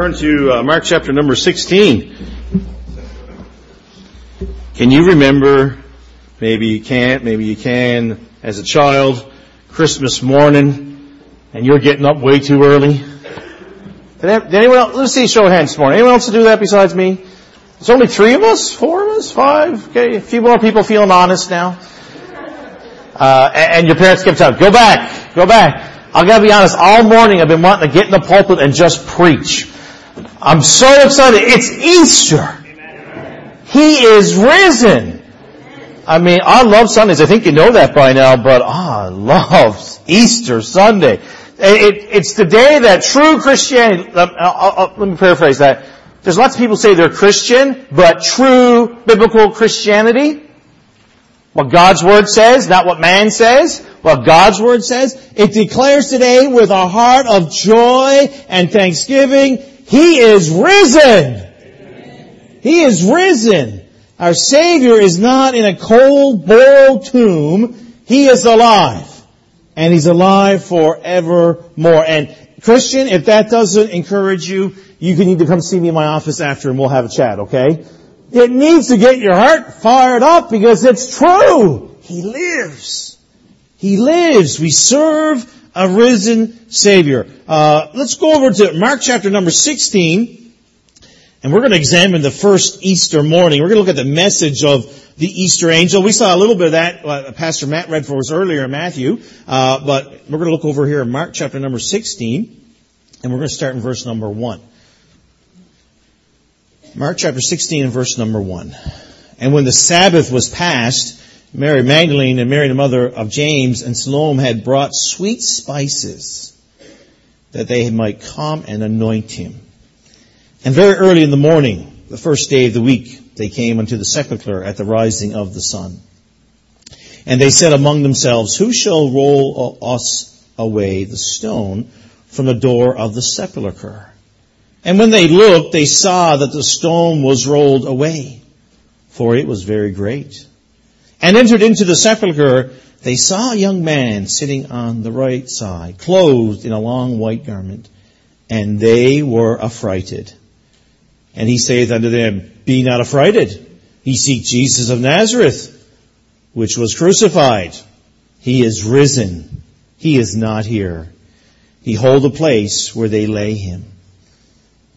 Turn to uh, Mark chapter number 16. Can you remember, maybe you can't, maybe you can, as a child, Christmas morning, and you're getting up way too early? Did anyone else, let's see show of hands this morning. Anyone else to do that besides me? There's only three of us? Four of us? Five? Okay, a few more people feeling honest now. Uh, and your parents kept telling, go back, go back. I gotta be honest, all morning I've been wanting to get in the pulpit and just preach. I'm so excited. It's Easter. He is risen. I mean, I love Sundays. I think you know that by now, but I love Easter Sunday. It, it's the day that true Christianity, let, uh, uh, uh, let me paraphrase that. There's lots of people say they're Christian, but true biblical Christianity, what God's Word says, not what man says, what God's Word says, it declares today with a heart of joy and thanksgiving he is risen. He is risen. Our Savior is not in a cold, boiled tomb. He is alive. And He's alive forevermore. And Christian, if that doesn't encourage you, you can need to come see me in my office after and we'll have a chat, okay? It needs to get your heart fired up because it's true. He lives. He lives. We serve a risen Savior. Uh, let's go over to Mark chapter number 16, and we're going to examine the first Easter morning. We're going to look at the message of the Easter angel. We saw a little bit of that. Uh, Pastor Matt read for us earlier in Matthew, uh, but we're going to look over here in Mark chapter number 16, and we're going to start in verse number 1. Mark chapter 16 and verse number 1. And when the Sabbath was past, Mary Magdalene and Mary the mother of James and Salome had brought sweet spices that they might come and anoint him. And very early in the morning, the first day of the week, they came unto the sepulchre at the rising of the sun. And they said among themselves, Who shall roll us away the stone from the door of the sepulchre? And when they looked, they saw that the stone was rolled away, for it was very great and entered into the sepulchre, they saw a young man sitting on the right side, clothed in a long white garment, and they were affrighted. And he saith unto them, Be not affrighted. Ye seek Jesus of Nazareth, which was crucified. He is risen. He is not here. He hold the place where they lay him.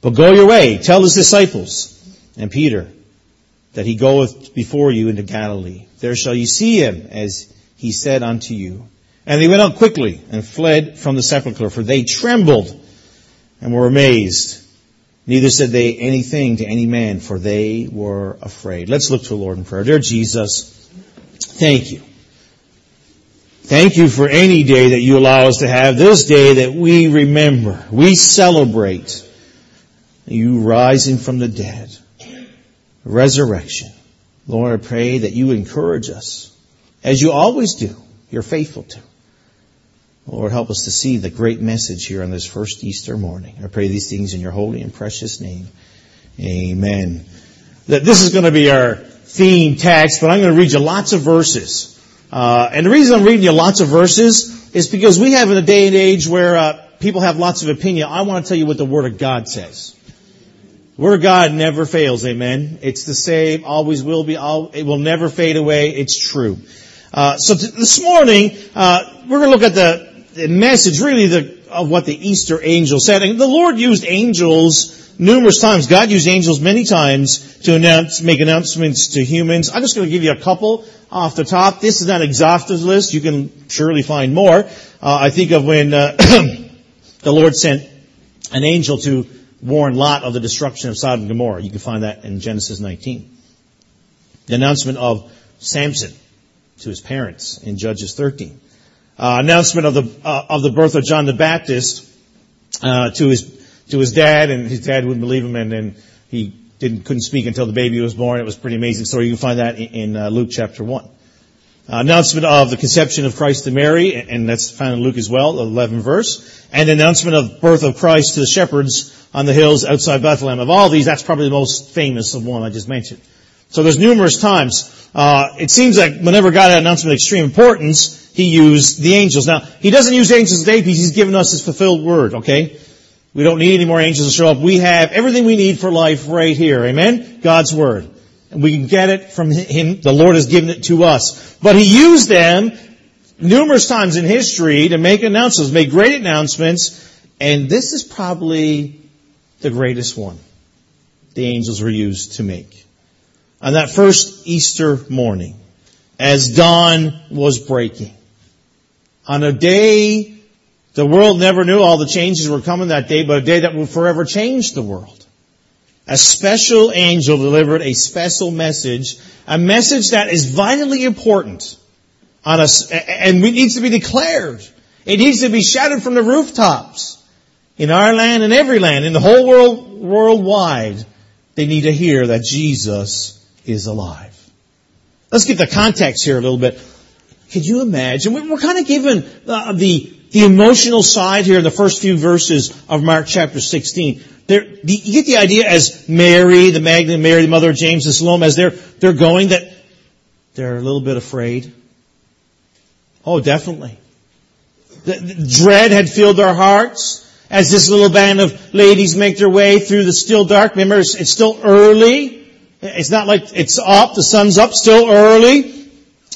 But go your way, tell his disciples and Peter that he goeth before you into Galilee. There shall ye see him, as he said unto you. And they went out quickly and fled from the sepulchre, for they trembled and were amazed. Neither said they anything to any man, for they were afraid. Let's look to the Lord in prayer. Dear Jesus, thank you. Thank you for any day that you allow us to have, this day that we remember, we celebrate you rising from the dead resurrection. Lord, I pray that you encourage us, as you always do. You're faithful to. Lord, help us to see the great message here on this first Easter morning. I pray these things in your holy and precious name. Amen. That this is going to be our theme text, but I'm going to read you lots of verses. Uh, and the reason I'm reading you lots of verses is because we have in a day and age where uh, people have lots of opinion. I want to tell you what the Word of God says. Word of God never fails, amen. It's the same, always will be, it will never fade away, it's true. Uh, so t- this morning, uh, we're going to look at the, the message, really, the, of what the Easter angel said. And the Lord used angels numerous times. God used angels many times to announce, make announcements to humans. I'm just going to give you a couple off the top. This is not an exhaustive list. You can surely find more. Uh, I think of when uh, the Lord sent an angel to warned Lot of the destruction of Sodom and Gomorrah. You can find that in Genesis 19. The announcement of Samson to his parents in Judges 13. Uh, announcement of the uh, of the birth of John the Baptist uh, to his to his dad, and his dad wouldn't believe him, and then he didn't couldn't speak until the baby was born. It was a pretty amazing story. You can find that in, in uh, Luke chapter one. Uh, announcement of the conception of Christ to Mary, and that's found in Luke as well, 11 verse, and announcement of birth of Christ to the shepherds on the hills outside Bethlehem. Of all these, that's probably the most famous of one I just mentioned. So there's numerous times. Uh, it seems like whenever God had an announcement of extreme importance, He used the angels. Now, He doesn't use angels today because He's given us His fulfilled word, okay? We don't need any more angels to show up. We have everything we need for life right here. Amen? God's Word. We can get it from Him. The Lord has given it to us. But He used them numerous times in history to make announcements, make great announcements, and this is probably the greatest one the angels were used to make. On that first Easter morning, as dawn was breaking, on a day the world never knew all the changes were coming that day, but a day that will forever change the world. A special angel delivered a special message, a message that is vitally important on us, and needs to be declared. It needs to be shouted from the rooftops. In our land and every land, in the whole world, worldwide, they need to hear that Jesus is alive. Let's get the context here a little bit. Could you imagine? We're kind of given uh, the, the emotional side here in the first few verses of Mark chapter 16. The, you get the idea as Mary, the Magdalene Mary, the mother of James and Salome, as they're, they're going that they're a little bit afraid. Oh, definitely. The, the dread had filled their hearts as this little band of ladies make their way through the still dark. Remember, it's, it's still early. It's not like it's up, the sun's up, still early.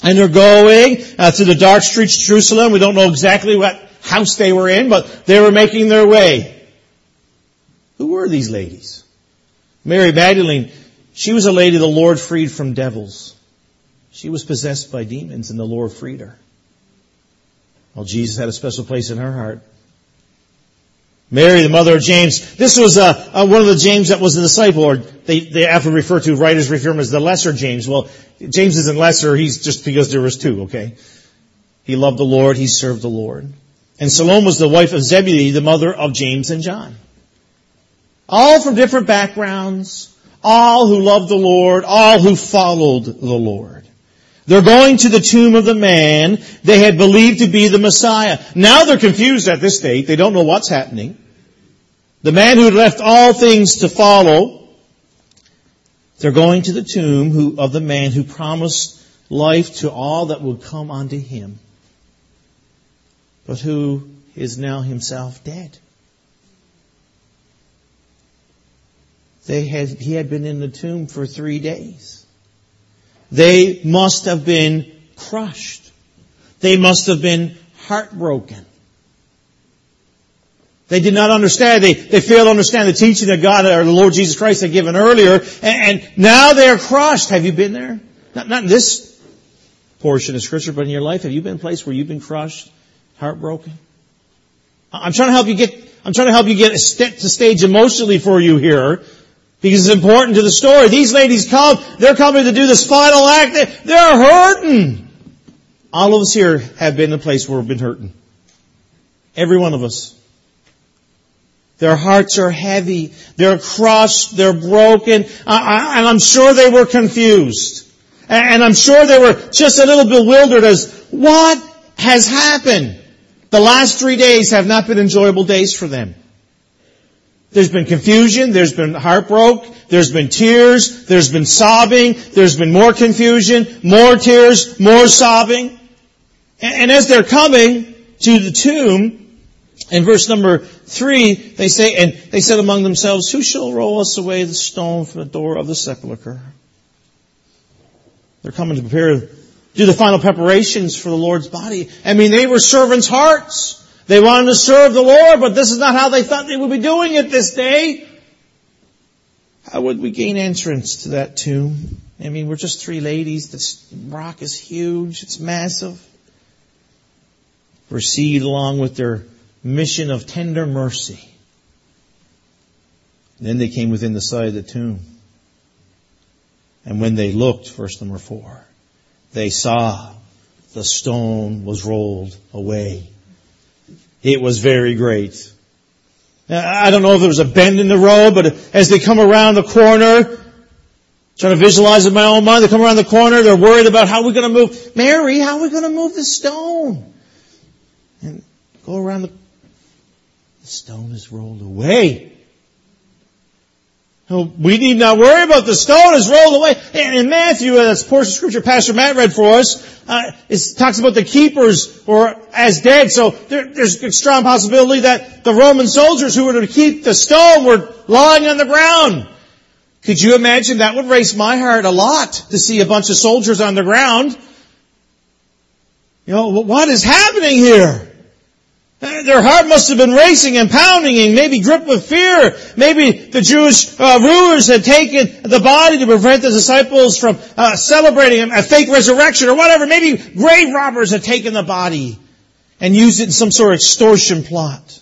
And they're going uh, through the dark streets of Jerusalem. We don't know exactly what house they were in, but they were making their way. Who were these ladies? Mary Magdalene, she was a lady the Lord freed from devils. She was possessed by demons and the Lord freed her. Well, Jesus had a special place in her heart. Mary, the mother of James. This was uh, uh, one of the James that was a disciple, or they, they often refer to, writers refer him as the lesser James. Well, James isn't lesser, he's just because there was two, okay? He loved the Lord, he served the Lord. And Salome was the wife of Zebedee, the mother of James and John. All from different backgrounds, all who loved the Lord, all who followed the Lord. They're going to the tomb of the man they had believed to be the Messiah. Now they're confused at this state. They don't know what's happening. The man who left all things to follow, they're going to the tomb who, of the man who promised life to all that would come unto him, but who is now himself dead. Had, he had been in the tomb for three days. They must have been crushed. They must have been heartbroken. They did not understand. They, they failed to understand the teaching that God or the Lord Jesus Christ had given earlier. And, and now they are crushed. Have you been there? Not, not in this portion of scripture, but in your life. Have you been in a place where you've been crushed, heartbroken? I'm trying to help you get, I'm trying to help you get a step to stage emotionally for you here. Because it's important to the story. These ladies come, they're coming to do this final act. They're hurting. All of us here have been in a place where we've been hurting. Every one of us. Their hearts are heavy. They're crushed. They're broken. And I'm sure they were confused. And I'm sure they were just a little bewildered as what has happened. The last three days have not been enjoyable days for them. There's been confusion, there's been heartbreak, there's been tears, there's been sobbing, there's been more confusion, more tears, more sobbing. And as they're coming to the tomb, in verse number three, they say, and they said among themselves, who shall roll us away the stone from the door of the sepulchre? They're coming to prepare, do the final preparations for the Lord's body. I mean, they were servants' hearts. They wanted to serve the Lord, but this is not how they thought they would be doing it this day. How would we gain entrance to that tomb? I mean, we're just three ladies. This rock is huge. It's massive. Proceed along with their mission of tender mercy. Then they came within the sight of the tomb. And when they looked, verse number four, they saw the stone was rolled away it was very great. I don't know if there was a bend in the road, but as they come around the corner, trying to visualize in my own mind, they come around the corner, they're worried about how we're going to move. Mary, how are we going to move the stone? And go around the, the stone is rolled away. We need not worry about the stone is rolled away. And in Matthew, that's portion of scripture Pastor Matt read for us, uh, it talks about the keepers or as dead. So there, there's a strong possibility that the Roman soldiers who were to keep the stone were lying on the ground. Could you imagine? That would race my heart a lot to see a bunch of soldiers on the ground. You know, what is happening here? Their heart must have been racing and pounding and maybe gripped with fear. Maybe the Jewish uh, rulers had taken the body to prevent the disciples from uh, celebrating a fake resurrection or whatever. Maybe grave robbers had taken the body and used it in some sort of extortion plot.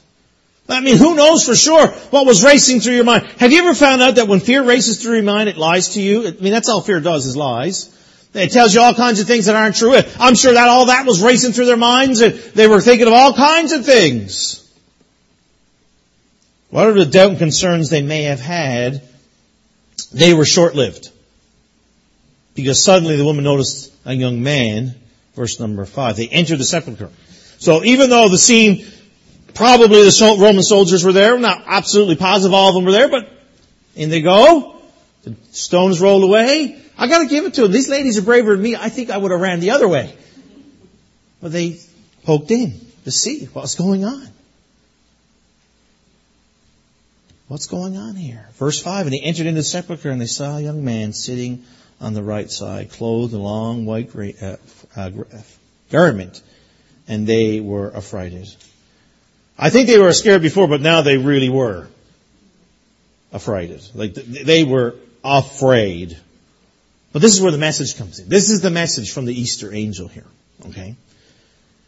I mean, who knows for sure what was racing through your mind? Have you ever found out that when fear races through your mind, it lies to you? I mean, that's all fear does is lies. It tells you all kinds of things that aren't true. I'm sure that all that was racing through their minds and they were thinking of all kinds of things. Whatever the doubt and concerns they may have had, they were short-lived. Because suddenly the woman noticed a young man, verse number five. They entered the sepulchre. So even though the scene, probably the Roman soldiers were there, not absolutely positive all of them were there, but in they go. The stones rolled away. I gotta give it to them. These ladies are braver than me. I think I would have ran the other way. But they poked in to see what's going on. What's going on here? Verse 5, and they entered into the sepulchre and they saw a young man sitting on the right side, clothed in a long white uh, uh, garment, and they were affrighted. I think they were scared before, but now they really were affrighted. Like they were afraid. But this is where the message comes in. This is the message from the Easter angel here. Okay?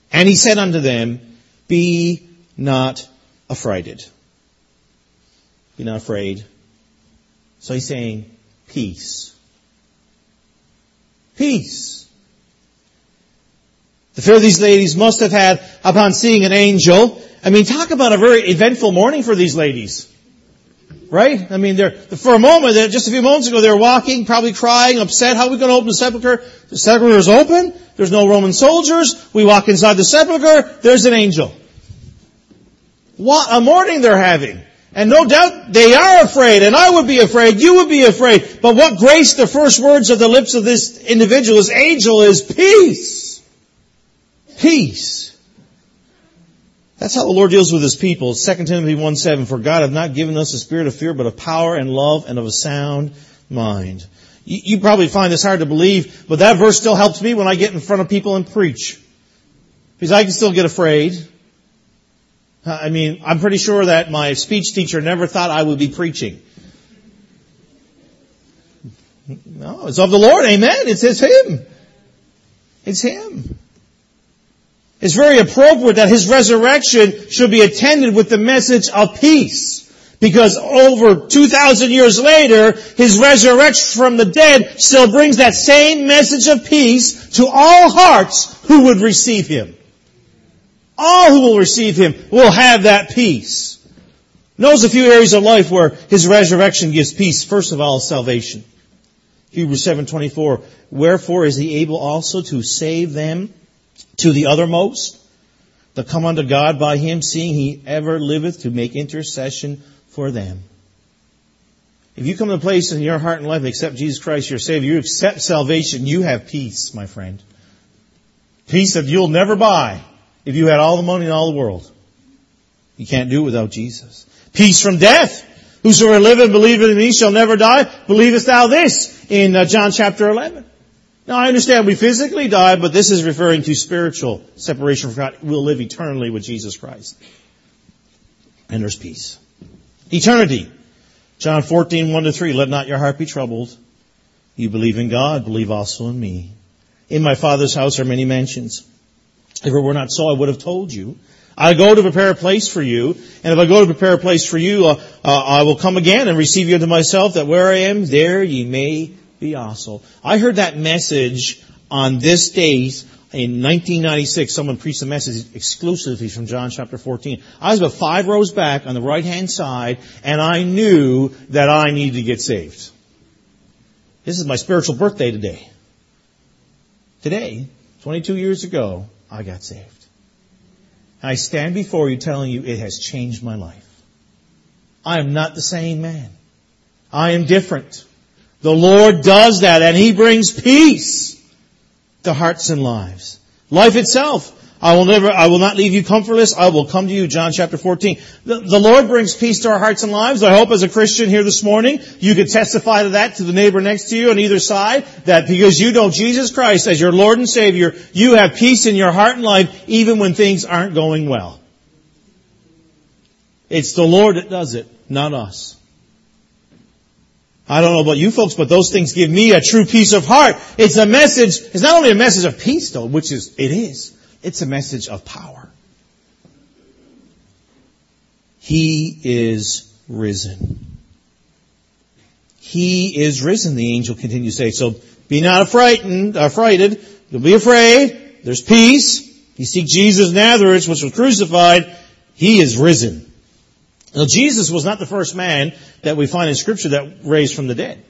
And he said unto them, Be not affrighted. Be not afraid. So he's saying, peace. Peace. The fear these ladies must have had upon seeing an angel. I mean, talk about a very eventful morning for these ladies. Right? I mean, they're, for a moment, just a few moments ago, they were walking, probably crying, upset. How are we going to open the sepulchre? The sepulchre is open. There's no Roman soldiers. We walk inside the sepulchre. There's an angel. What a morning they're having. And no doubt they are afraid, and I would be afraid, you would be afraid. But what graced the first words of the lips of this individual, this angel, is peace. Peace. That's how the Lord deals with His people. 2 Timothy 1 7, For God hath not given us a spirit of fear, but of power and love and of a sound mind. You, you probably find this hard to believe, but that verse still helps me when I get in front of people and preach. Because I can still get afraid. I mean, I'm pretty sure that my speech teacher never thought I would be preaching. No, it's of the Lord. Amen. It's, it's Him. It's Him. It's very appropriate that his resurrection should be attended with the message of peace. Because over 2,000 years later, his resurrection from the dead still brings that same message of peace to all hearts who would receive him. All who will receive him will have that peace. Knows a few areas of life where his resurrection gives peace. First of all, salvation. Hebrews 7:24. Wherefore is he able also to save them to the othermost, to come unto God by him, seeing he ever liveth to make intercession for them. If you come to a place in your heart and life accept Jesus Christ your Savior, you accept salvation, you have peace, my friend. Peace that you'll never buy if you had all the money in all the world. You can't do it without Jesus. Peace from death. Whosoever liveth and believeth in me shall never die. Believest thou this? In uh, John chapter 11. Now I understand we physically die, but this is referring to spiritual separation from God. We'll live eternally with Jesus Christ. And there's peace. Eternity. John 14, 1 to 3. Let not your heart be troubled. You believe in God, believe also in me. In my Father's house are many mansions. If it were not so, I would have told you. I go to prepare a place for you, and if I go to prepare a place for you, uh, uh, I will come again and receive you unto myself, that where I am, there ye may be. I heard that message on this day in 1996. Someone preached a message exclusively from John chapter 14. I was about five rows back on the right hand side, and I knew that I needed to get saved. This is my spiritual birthday today. Today, 22 years ago, I got saved. I stand before you telling you it has changed my life. I am not the same man. I am different. The Lord does that and He brings peace to hearts and lives. Life itself. I will never, I will not leave you comfortless. I will come to you, John chapter 14. The, the, Lord brings peace to our hearts and lives. I hope as a Christian here this morning, you could testify to that to the neighbor next to you on either side, that because you know Jesus Christ as your Lord and Savior, you have peace in your heart and life even when things aren't going well. It's the Lord that does it, not us. I don't know about you folks, but those things give me a true peace of heart. It's a message, it's not only a message of peace though, which is, it is, it's a message of power. He is risen. He is risen, the angel continues to say. So be not frightened, uh, frightened. Don't be afraid. There's peace. You seek Jesus Nazareth, which was crucified. He is risen. Now, Jesus was not the first man that we find in Scripture that raised from the dead.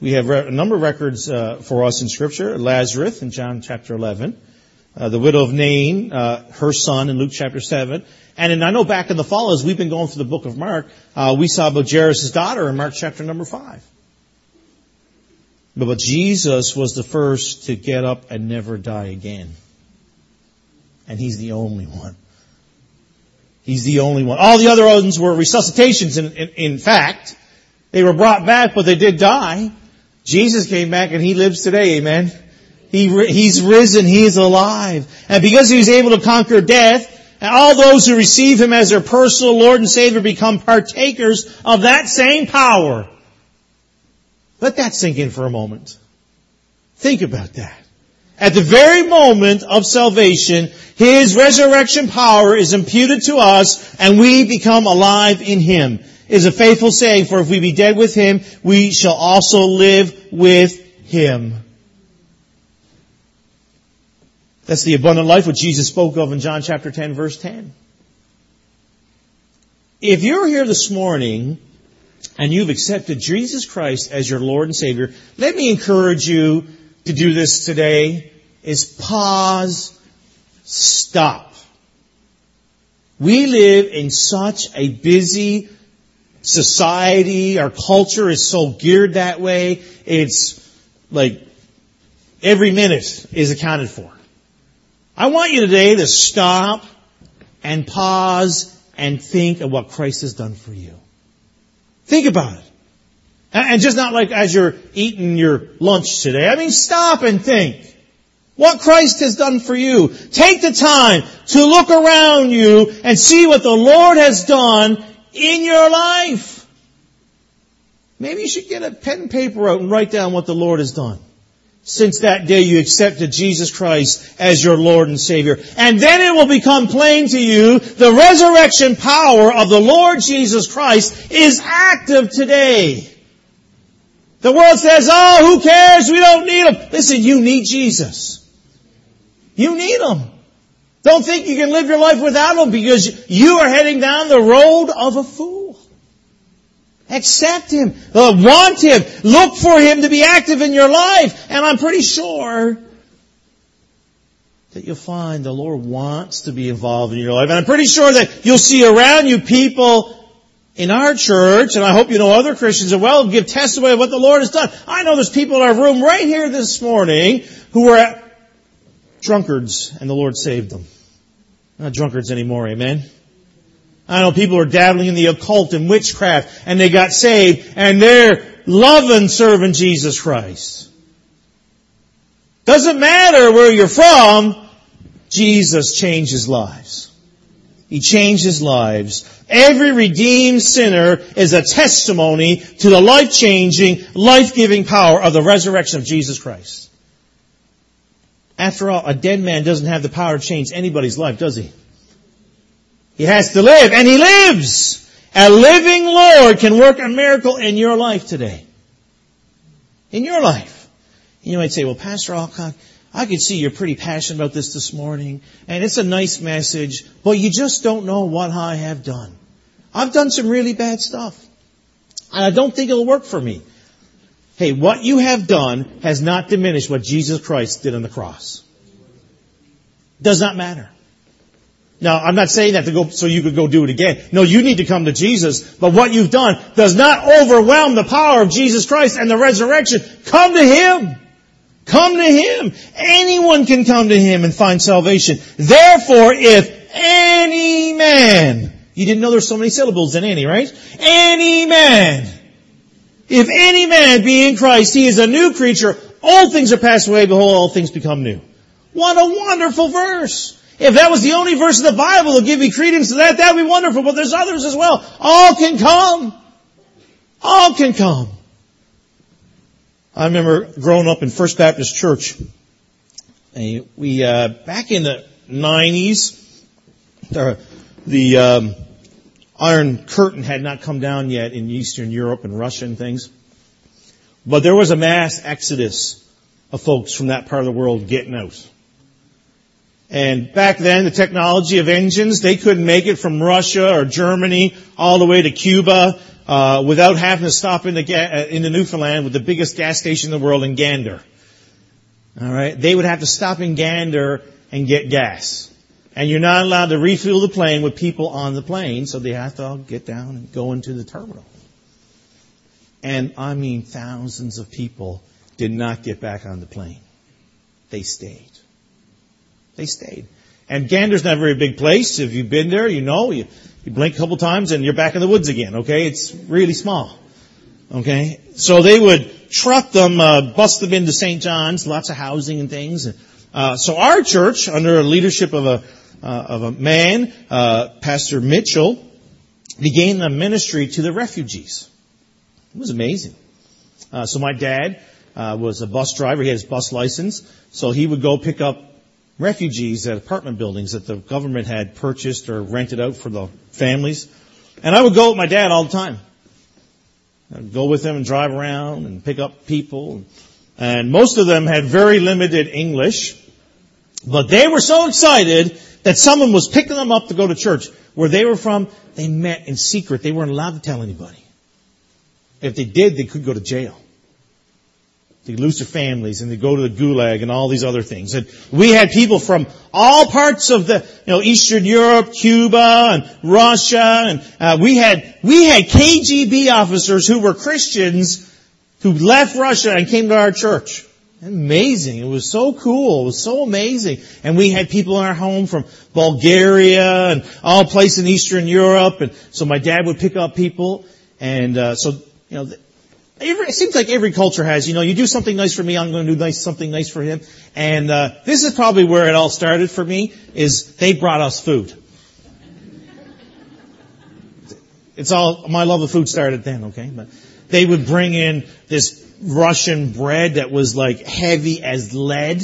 We have a number of records uh, for us in Scripture. Lazarus in John chapter 11. Uh, the widow of Nain, uh, her son in Luke chapter 7. And in, I know back in the fall, as we've been going through the book of Mark, uh, we saw about Jairus' daughter in Mark chapter number 5. But, but Jesus was the first to get up and never die again. And he's the only one. He's the only one. All the other ones were resuscitations in, in, in fact. They were brought back, but they did die. Jesus came back and He lives today, amen. He, he's risen, He is alive. And because He was able to conquer death, and all those who receive Him as their personal Lord and Savior become partakers of that same power. Let that sink in for a moment. Think about that. At the very moment of salvation, His resurrection power is imputed to us and we become alive in Him. It is a faithful saying, for if we be dead with Him, we shall also live with Him. That's the abundant life which Jesus spoke of in John chapter 10 verse 10. If you're here this morning and you've accepted Jesus Christ as your Lord and Savior, let me encourage you to do this today is pause, stop. We live in such a busy society. Our culture is so geared that way. It's like every minute is accounted for. I want you today to stop and pause and think of what Christ has done for you. Think about it. And just not like as you're eating your lunch today. I mean, stop and think. What Christ has done for you. Take the time to look around you and see what the Lord has done in your life. Maybe you should get a pen and paper out and write down what the Lord has done. Since that day you accepted Jesus Christ as your Lord and Savior. And then it will become plain to you the resurrection power of the Lord Jesus Christ is active today. The world says, oh, who cares? We don't need him. Listen, you need Jesus. You need him. Don't think you can live your life without him because you are heading down the road of a fool. Accept him. Uh, want him. Look for him to be active in your life. And I'm pretty sure that you'll find the Lord wants to be involved in your life. And I'm pretty sure that you'll see around you people in our church, and I hope you know other Christians as well, give testimony of what the Lord has done. I know there's people in our room right here this morning who are drunkards and the Lord saved them. Not drunkards anymore, amen? I know people are dabbling in the occult and witchcraft and they got saved and they're loving serving Jesus Christ. Doesn't matter where you're from, Jesus changes lives. He changes lives. Every redeemed sinner is a testimony to the life-changing, life-giving power of the resurrection of Jesus Christ. After all, a dead man doesn't have the power to change anybody's life, does he? He has to live, and he lives. A living Lord can work a miracle in your life today. In your life. And you might say, well, Pastor Alcock, I can see you're pretty passionate about this this morning, and it's a nice message, but you just don't know what I have done. I've done some really bad stuff. And I don't think it'll work for me. Hey, what you have done has not diminished what Jesus Christ did on the cross. Does not matter. Now, I'm not saying that to go so you could go do it again. No, you need to come to Jesus. But what you've done does not overwhelm the power of Jesus Christ and the resurrection. Come to Him. Come to Him. Anyone can come to Him and find salvation. Therefore, if any man, you didn't know there's so many syllables in any, right? Any man. If any man be in Christ, he is a new creature. All things are passed away. Behold, all things become new. What a wonderful verse. If that was the only verse in the Bible to give me credence to that, that would be wonderful. But there's others as well. All can come. All can come. I remember growing up in First Baptist Church. We uh, back in the '90s, the, um, Iron Curtain had not come down yet in Eastern Europe and Russia and things, but there was a mass exodus of folks from that part of the world getting out. And back then, the technology of engines, they couldn't make it from Russia or Germany all the way to Cuba uh, without having to stop in the, ga- uh, in the Newfoundland with the biggest gas station in the world in Gander. All right, they would have to stop in Gander and get gas. And you're not allowed to refuel the plane with people on the plane, so they have to get down and go into the terminal. And I mean, thousands of people did not get back on the plane. They stayed. They stayed. And Gander's not a very big place. If you've been there, you know, you, you blink a couple times and you're back in the woods again, okay? It's really small. Okay? So they would truck them, uh, bust them into St. John's, lots of housing and things. Uh, so our church, under the leadership of a, uh, of a man, uh, Pastor Mitchell, began the ministry to the refugees. It was amazing. Uh, so my dad uh, was a bus driver. He had his bus license. So he would go pick up refugees at apartment buildings that the government had purchased or rented out for the families. And I would go with my dad all the time. I'd go with him and drive around and pick up people. And most of them had very limited English. But they were so excited that someone was picking them up to go to church. Where they were from, they met in secret. They weren't allowed to tell anybody. If they did, they could go to jail. Lose their families and they go to the gulag and all these other things. And we had people from all parts of the, you know, Eastern Europe, Cuba and Russia and uh, we had, we had KGB officers who were Christians who left Russia and came to our church. Amazing. It was so cool. It was so amazing. And we had people in our home from Bulgaria and all places in Eastern Europe. And so my dad would pick up people. And uh, so, you know, Every, it seems like every culture has, you know, you do something nice for me, I'm going to do nice, something nice for him. And uh, this is probably where it all started for me, is they brought us food. It's all, my love of food started then, okay? But they would bring in this Russian bread that was like heavy as lead.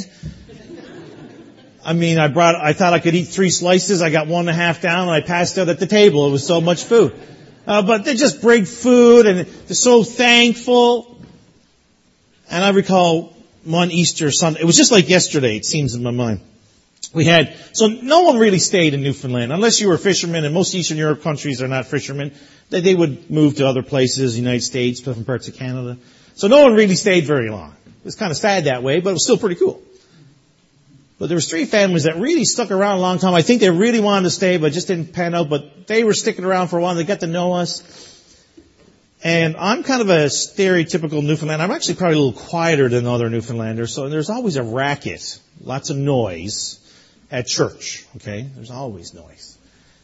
I mean, I brought, I thought I could eat three slices, I got one and a half down, and I passed out at the table. It was so much food. Uh, but they just bring food and they're so thankful. And I recall one Easter Sunday. It was just like yesterday, it seems in my mind. We had, so no one really stayed in Newfoundland, unless you were fishermen, and most Eastern Europe countries are not fishermen. They, they would move to other places, United States, different parts of Canada. So no one really stayed very long. It was kind of sad that way, but it was still pretty cool. But there was three families that really stuck around a long time. I think they really wanted to stay, but just didn't pan out. But they were sticking around for a while. They got to know us. And I'm kind of a stereotypical Newfoundland. I'm actually probably a little quieter than other Newfoundlanders. So there's always a racket, lots of noise at church. Okay, there's always noise.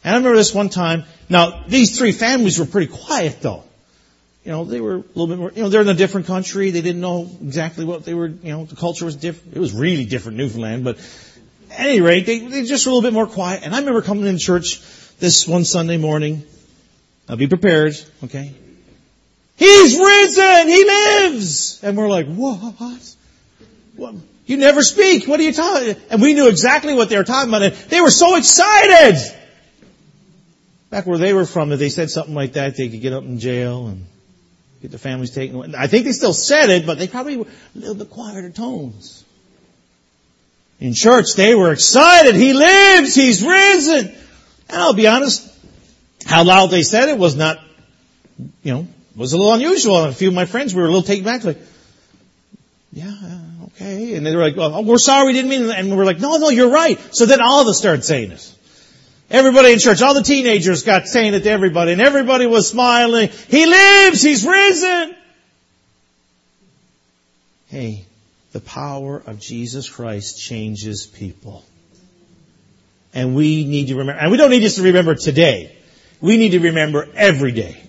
And I remember this one time. Now these three families were pretty quiet though you know, they were a little bit more, you know, they're in a different country. They didn't know exactly what they were, you know, the culture was different. It was really different Newfoundland, but at any rate, they, they just were a little bit more quiet. And I remember coming into church this one Sunday morning. I'll be prepared, okay? He's risen! He lives! And we're like, what? What? You never speak. What are you talking? And we knew exactly what they were talking about. And they were so excited! Back where they were from, if they said something like that, they could get up in jail and get their families taken away. I think they still said it, but they probably were a little bit quieter tones. In church, they were excited. He lives. He's risen. And I'll be honest, how loud they said it was not, you know, was a little unusual. And a few of my friends were a little taken back, like, yeah, okay. And they were like, oh, we're sorry, we didn't mean it. And we were like, no, no, you're right. So then all of us started saying this. Everybody in church, all the teenagers got saying it to everybody, and everybody was smiling. He lives! He's risen! Hey, the power of Jesus Christ changes people. And we need to remember, and we don't need just to remember today. We need to remember every day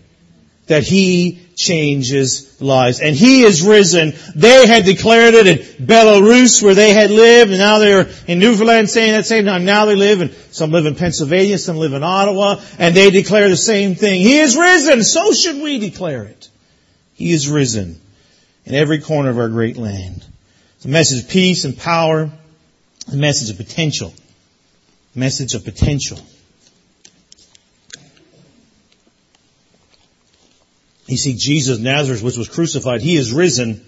that He changes lives. And He is risen. They had declared it in Belarus where they had lived, and now they're in Newfoundland saying that same time. Now they live, and some live in Pennsylvania, some live in Ottawa, and they declare the same thing. He is risen. So should we declare it. He is risen in every corner of our great land. It's a message of peace and power, a message of potential. Message of potential. You see, Jesus Nazareth, which was crucified, he is risen.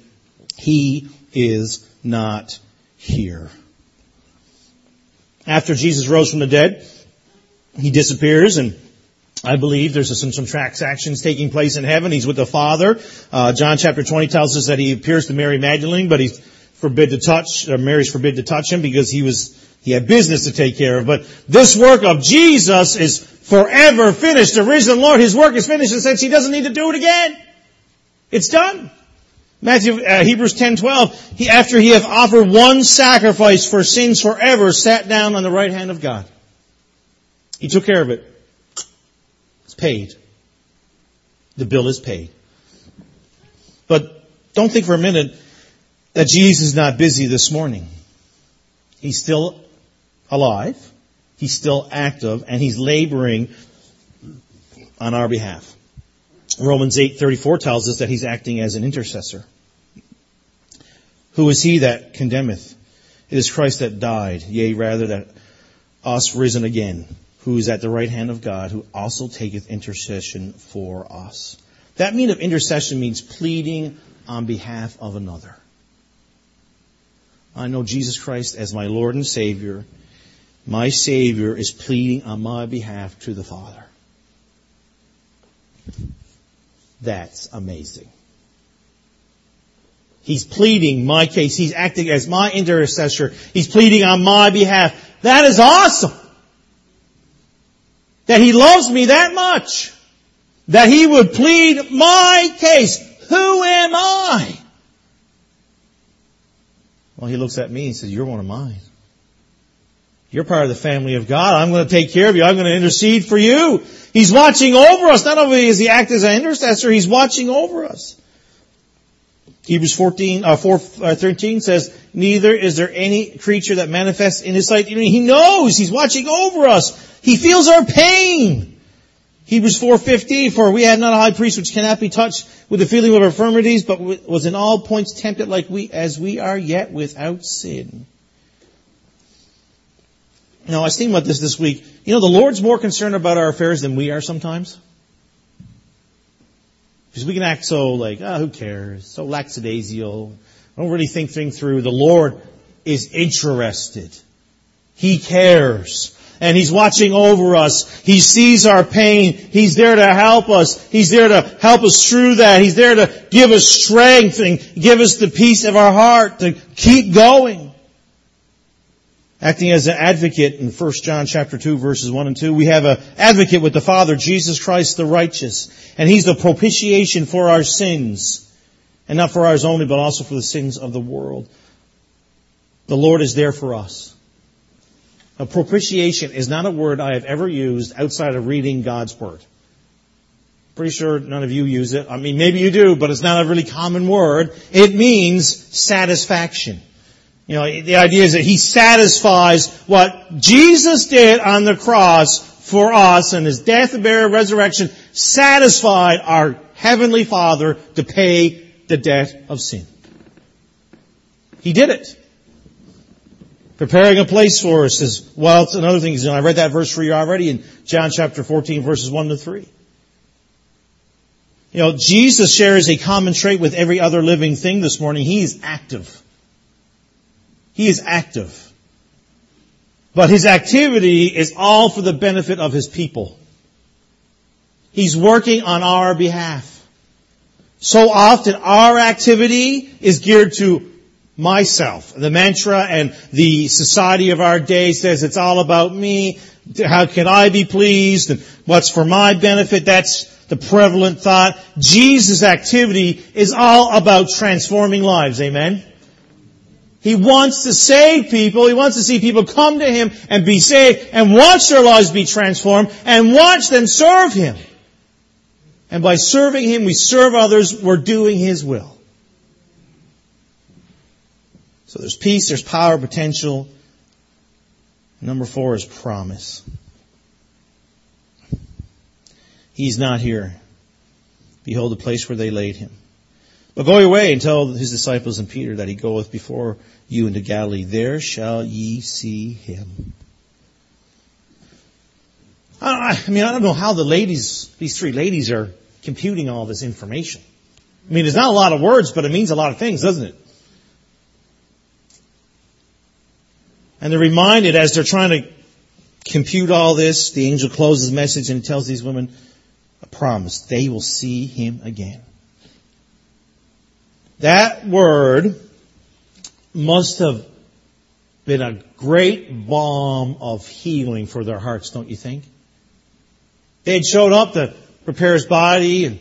He is not here. After Jesus rose from the dead, he disappears and I believe there's some, some transactions taking place in heaven. He's with the Father. Uh, John chapter 20 tells us that he appears to Mary Magdalene, but he's forbid to touch, or Mary's forbid to touch him because he was, he had business to take care of. But this work of Jesus is forever finished. The risen Lord, His work is finished in the sense He doesn't need to do it again. It's done. Matthew, uh, Hebrews 10:12. He, after He hath offered one sacrifice for sins forever, sat down on the right hand of God. He took care of it. It's paid. The bill is paid. But don't think for a minute that Jesus is not busy this morning. He's still alive. He's still active and he's laboring on our behalf. Romans 8:34 tells us that he's acting as an intercessor. Who is he that condemneth? It is Christ that died, yea rather that us risen again, who is at the right hand of God, who also taketh intercession for us. That mean of intercession means pleading on behalf of another. I know Jesus Christ as my Lord and Savior, my Savior is pleading on my behalf to the Father. That's amazing. He's pleading my case. He's acting as my intercessor. He's pleading on my behalf. That is awesome. That He loves me that much. That He would plead my case. Who am I? Well, He looks at me and says, you're one of mine. You're part of the family of God. I'm going to take care of you. I'm going to intercede for you. He's watching over us. Not only does he act as an intercessor, he's watching over us. Hebrews 14, uh, 4, uh, 13 says, neither is there any creature that manifests in his sight. He knows. He's watching over us. He feels our pain. Hebrews 4.15, for we had not a high priest which cannot be touched with the feeling of our infirmities, but was in all points tempted like we, as we are yet without sin. Now, I was thinking about this this week. You know, the Lord's more concerned about our affairs than we are sometimes. Because we can act so like, oh, who cares? So lackadaisical. Don't really think things through. The Lord is interested. He cares. And He's watching over us. He sees our pain. He's there to help us. He's there to help us through that. He's there to give us strength and give us the peace of our heart to keep going acting as an advocate in 1 John chapter 2 verses 1 and 2. We have an advocate with the Father, Jesus Christ the righteous. And He's the propitiation for our sins. And not for ours only, but also for the sins of the world. The Lord is there for us. A propitiation is not a word I have ever used outside of reading God's Word. Pretty sure none of you use it. I mean, maybe you do, but it's not a really common word. It means satisfaction. You know, the idea is that He satisfies what Jesus did on the cross for us and His death and burial resurrection satisfied our Heavenly Father to pay the debt of sin. He did it. Preparing a place for us is, well, it's another thing. I read that verse for you already in John chapter 14 verses 1 to 3. You know, Jesus shares a common trait with every other living thing this morning. He is active. He is active. But his activity is all for the benefit of his people. He's working on our behalf. So often our activity is geared to myself. The mantra and the society of our day says it's all about me. How can I be pleased? And what's for my benefit? That's the prevalent thought. Jesus' activity is all about transforming lives. Amen? He wants to save people. He wants to see people come to Him and be saved and watch their lives be transformed and watch them serve Him. And by serving Him, we serve others. We're doing His will. So there's peace, there's power, potential. Number four is promise. He's not here. Behold the place where they laid him. But go away and tell his disciples and Peter that he goeth before you into Galilee. There shall ye see him. I mean, I don't know how the ladies, these three ladies are computing all this information. I mean, there's not a lot of words, but it means a lot of things, doesn't it? And they're reminded as they're trying to compute all this, the angel closes the message and tells these women a promise. They will see him again. That word must have been a great balm of healing for their hearts, don't you think? They had showed up to prepare his body and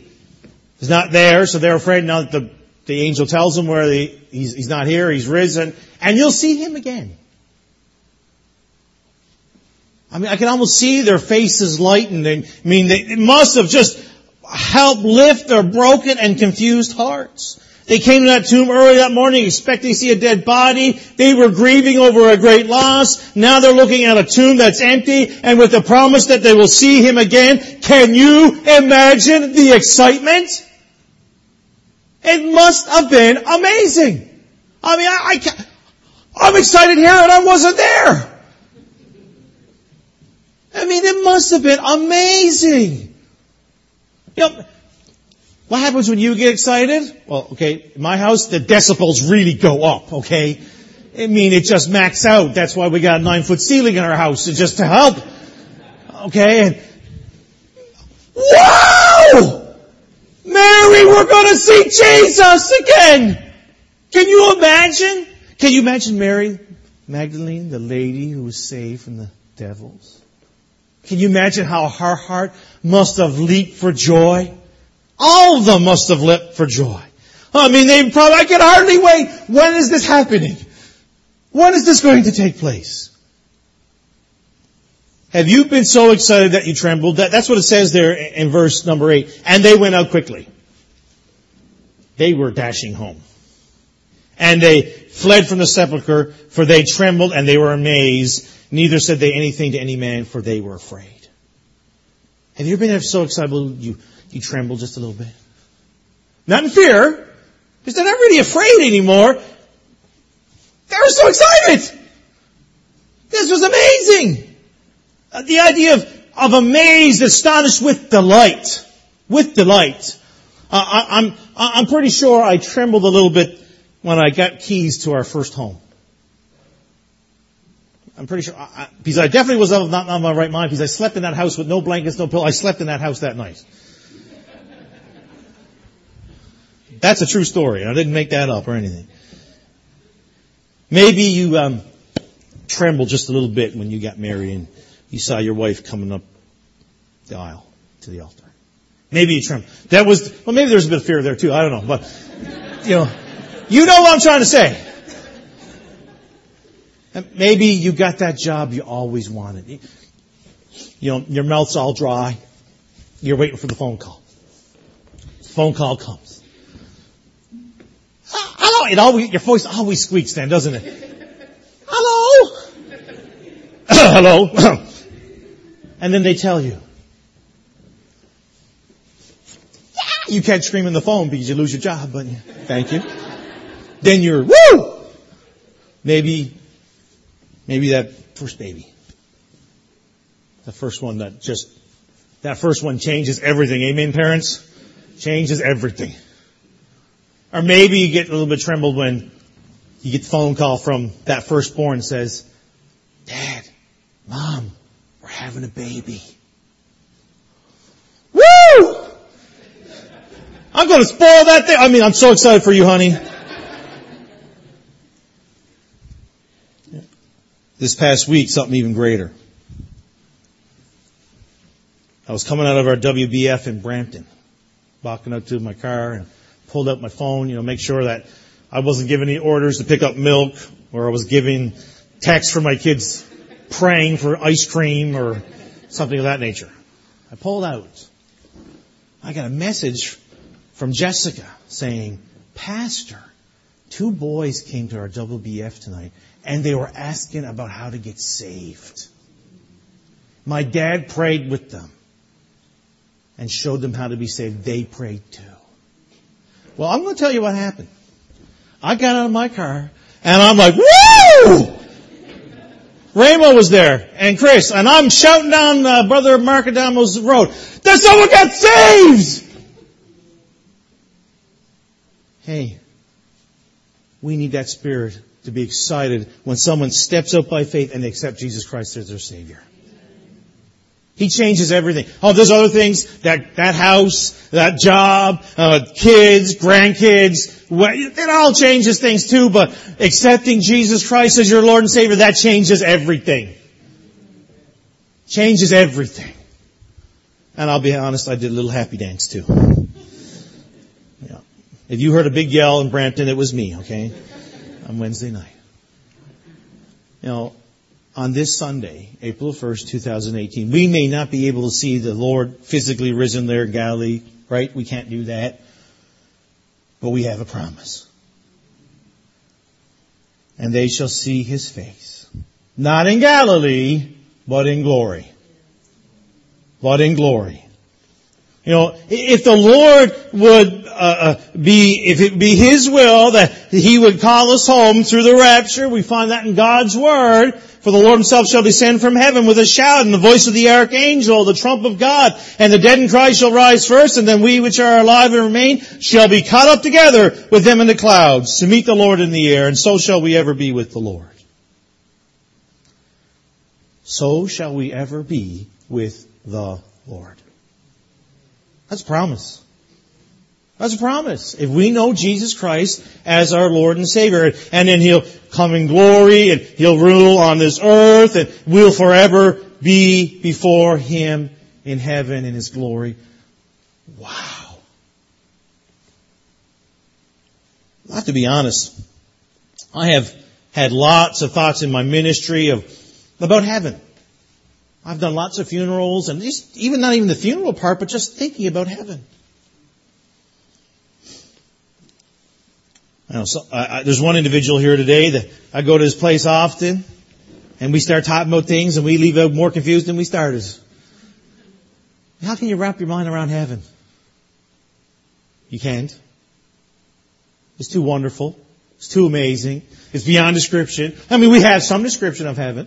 he's not there, so they're afraid now that the, the angel tells them where the, he's, he's not here, he's risen, and you'll see him again. I mean, I can almost see their faces lighten. I mean, they, it must have just helped lift their broken and confused hearts. They came to that tomb early that morning expecting to see a dead body. They were grieving over a great loss. Now they're looking at a tomb that's empty and with the promise that they will see him again. Can you imagine the excitement? It must have been amazing. I mean, I, I I'm excited here and I wasn't there. I mean, it must have been amazing. You know, what happens when you get excited? Well, okay, in my house, the decibels really go up, okay? I mean, it just max out. That's why we got a nine foot ceiling in our house, just to help. Okay, and wow! Mary, we're gonna see Jesus again! Can you imagine? Can you imagine Mary Magdalene, the lady who was saved from the devils? Can you imagine how her heart must have leaped for joy? All of them must have leaped for joy. I mean, they probably, I can hardly wait. When is this happening? When is this going to take place? Have you been so excited that you trembled? That, that's what it says there in verse number eight. And they went out quickly. They were dashing home. And they fled from the sepulchre, for they trembled and they were amazed Neither said they anything to any man, for they were afraid. Have you ever been so excited you, you tremble just a little bit? Not in fear, because they're not really afraid anymore. They were so excited! This was amazing! Uh, the idea of, of amazed, astonished with delight. With delight. Uh, I, I'm, I'm pretty sure I trembled a little bit when I got keys to our first home. I'm pretty sure, I, because I definitely was not on my right mind because I slept in that house with no blankets, no pillow. I slept in that house that night. That's a true story. I didn't make that up or anything. Maybe you um, trembled just a little bit when you got married and you saw your wife coming up the aisle to the altar. Maybe you trembled. That was, well, maybe there's a bit of fear there too. I don't know, but you know, you know what I'm trying to say. Maybe you got that job you always wanted. You know, your mouth's all dry. You're waiting for the phone call. Phone call comes. Hello. It always, your voice always squeaks then, doesn't it? Hello. Hello. and then they tell you. Yeah, you can't scream in the phone because you lose your job, but thank you. Then you're, woo! Maybe Maybe that first baby. The first one that just, that first one changes everything. Amen, parents? Changes everything. Or maybe you get a little bit trembled when you get the phone call from that firstborn says, Dad, Mom, we're having a baby. Woo! I'm going to spoil that thing. I mean, I'm so excited for you, honey. this past week something even greater. I was coming out of our WBF in Brampton, walking up to my car and pulled out my phone, you know, make sure that I wasn't giving any orders to pick up milk or I was giving texts for my kids praying for ice cream or something of that nature. I pulled out. I got a message from Jessica saying, Pastor, two boys came to our WBF tonight and they were asking about how to get saved. My dad prayed with them and showed them how to be saved. They prayed too. Well, I'm going to tell you what happened. I got out of my car and I'm like, woo! Ramo was there and Chris and I'm shouting down uh, Brother Marcadamo's road. There's someone got saved! Hey, we need that spirit to be excited when someone steps up by faith and accepts Jesus Christ as their Savior. He changes everything. Oh, there's other things, that, that house, that job, uh, kids, grandkids, it all changes things too, but accepting Jesus Christ as your Lord and Savior, that changes everything. Changes everything. And I'll be honest, I did a little happy dance too. Yeah. If you heard a big yell in Brampton, it was me, okay? On Wednesday night. You know, on this Sunday, April 1st, 2018, we may not be able to see the Lord physically risen there in Galilee, right? We can't do that. But we have a promise. And they shall see his face. Not in Galilee, but in glory. But in glory. You know, if the Lord would uh, uh, be, if it be His will that He would call us home through the rapture, we find that in God's Word. For the Lord Himself shall descend from heaven with a shout and the voice of the archangel, the trump of God, and the dead in Christ shall rise first, and then we which are alive and remain shall be caught up together with them in the clouds to meet the Lord in the air, and so shall we ever be with the Lord. So shall we ever be with the Lord. That's promise. That's a promise. If we know Jesus Christ as our Lord and Savior, and then He'll come in glory, and He'll rule on this earth, and we'll forever be before Him in heaven in His glory. Wow. I have to be honest. I have had lots of thoughts in my ministry of, about heaven. I've done lots of funerals and even not even the funeral part, but just thinking about heaven. Know, so, uh, there's one individual here today that I go to his place often, and we start talking about things, and we leave out more confused than we started. How can you wrap your mind around heaven? You can't. It's too wonderful. It's too amazing. It's beyond description. I mean, we have some description of heaven.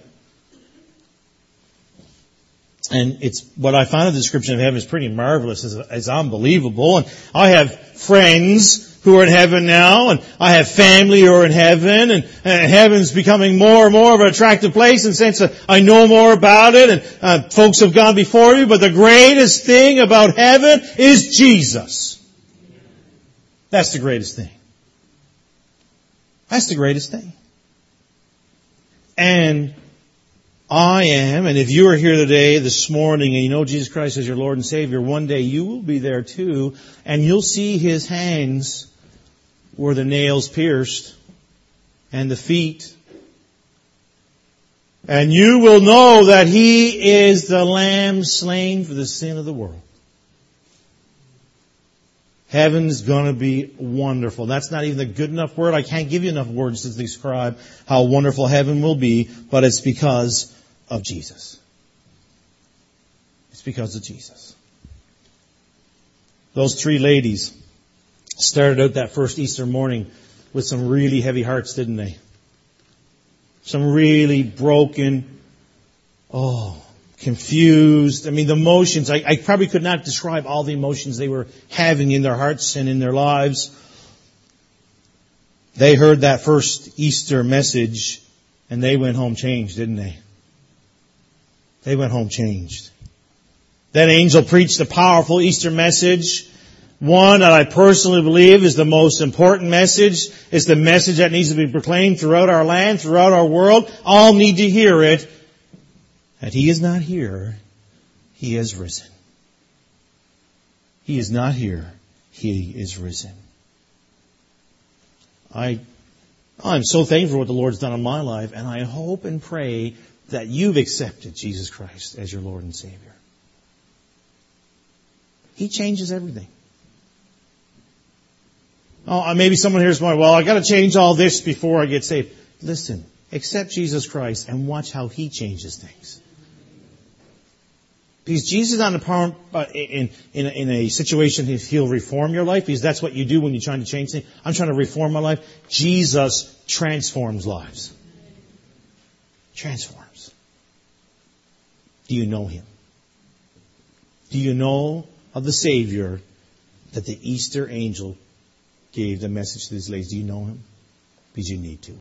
And it's, what I find of the description of heaven is pretty marvelous. It's, it's unbelievable. And I have friends who are in heaven now, and I have family who are in heaven, and, and heaven's becoming more and more of an attractive place in the sense that I know more about it, and uh, folks have gone before me, but the greatest thing about heaven is Jesus. That's the greatest thing. That's the greatest thing. And I am, and if you are here today, this morning, and you know Jesus Christ as your Lord and Savior, one day you will be there too, and you'll see His hands where the nails pierced, and the feet. And you will know that He is the Lamb slain for the sin of the world. Heaven's gonna be wonderful. That's not even a good enough word. I can't give you enough words to describe how wonderful heaven will be, but it's because of Jesus. It's because of Jesus. Those three ladies started out that first Easter morning with some really heavy hearts, didn't they? Some really broken, oh, confused. I mean, the emotions, I, I probably could not describe all the emotions they were having in their hearts and in their lives. They heard that first Easter message and they went home changed, didn't they? They went home changed. That angel preached a powerful Easter message one that I personally believe is the most important message. It's the message that needs to be proclaimed throughout our land, throughout our world. All need to hear it. That He is not here. He is risen. He is not here. He is risen. I, I'm so thankful for what the Lord's done in my life, and I hope and pray that you've accepted Jesus Christ as your Lord and Savior. He changes everything. Oh, uh, maybe someone here's my, well, I gotta change all this before I get saved. Listen, accept Jesus Christ and watch how He changes things. Because Jesus is not in, in, uh, in, in a situation he'll reform your life, because that's what you do when you're trying to change things. I'm trying to reform my life. Jesus transforms lives. Transforms. Do you know him? Do you know of the Savior that the Easter angel gave the message to these ladies? Do you know him? Because you need to.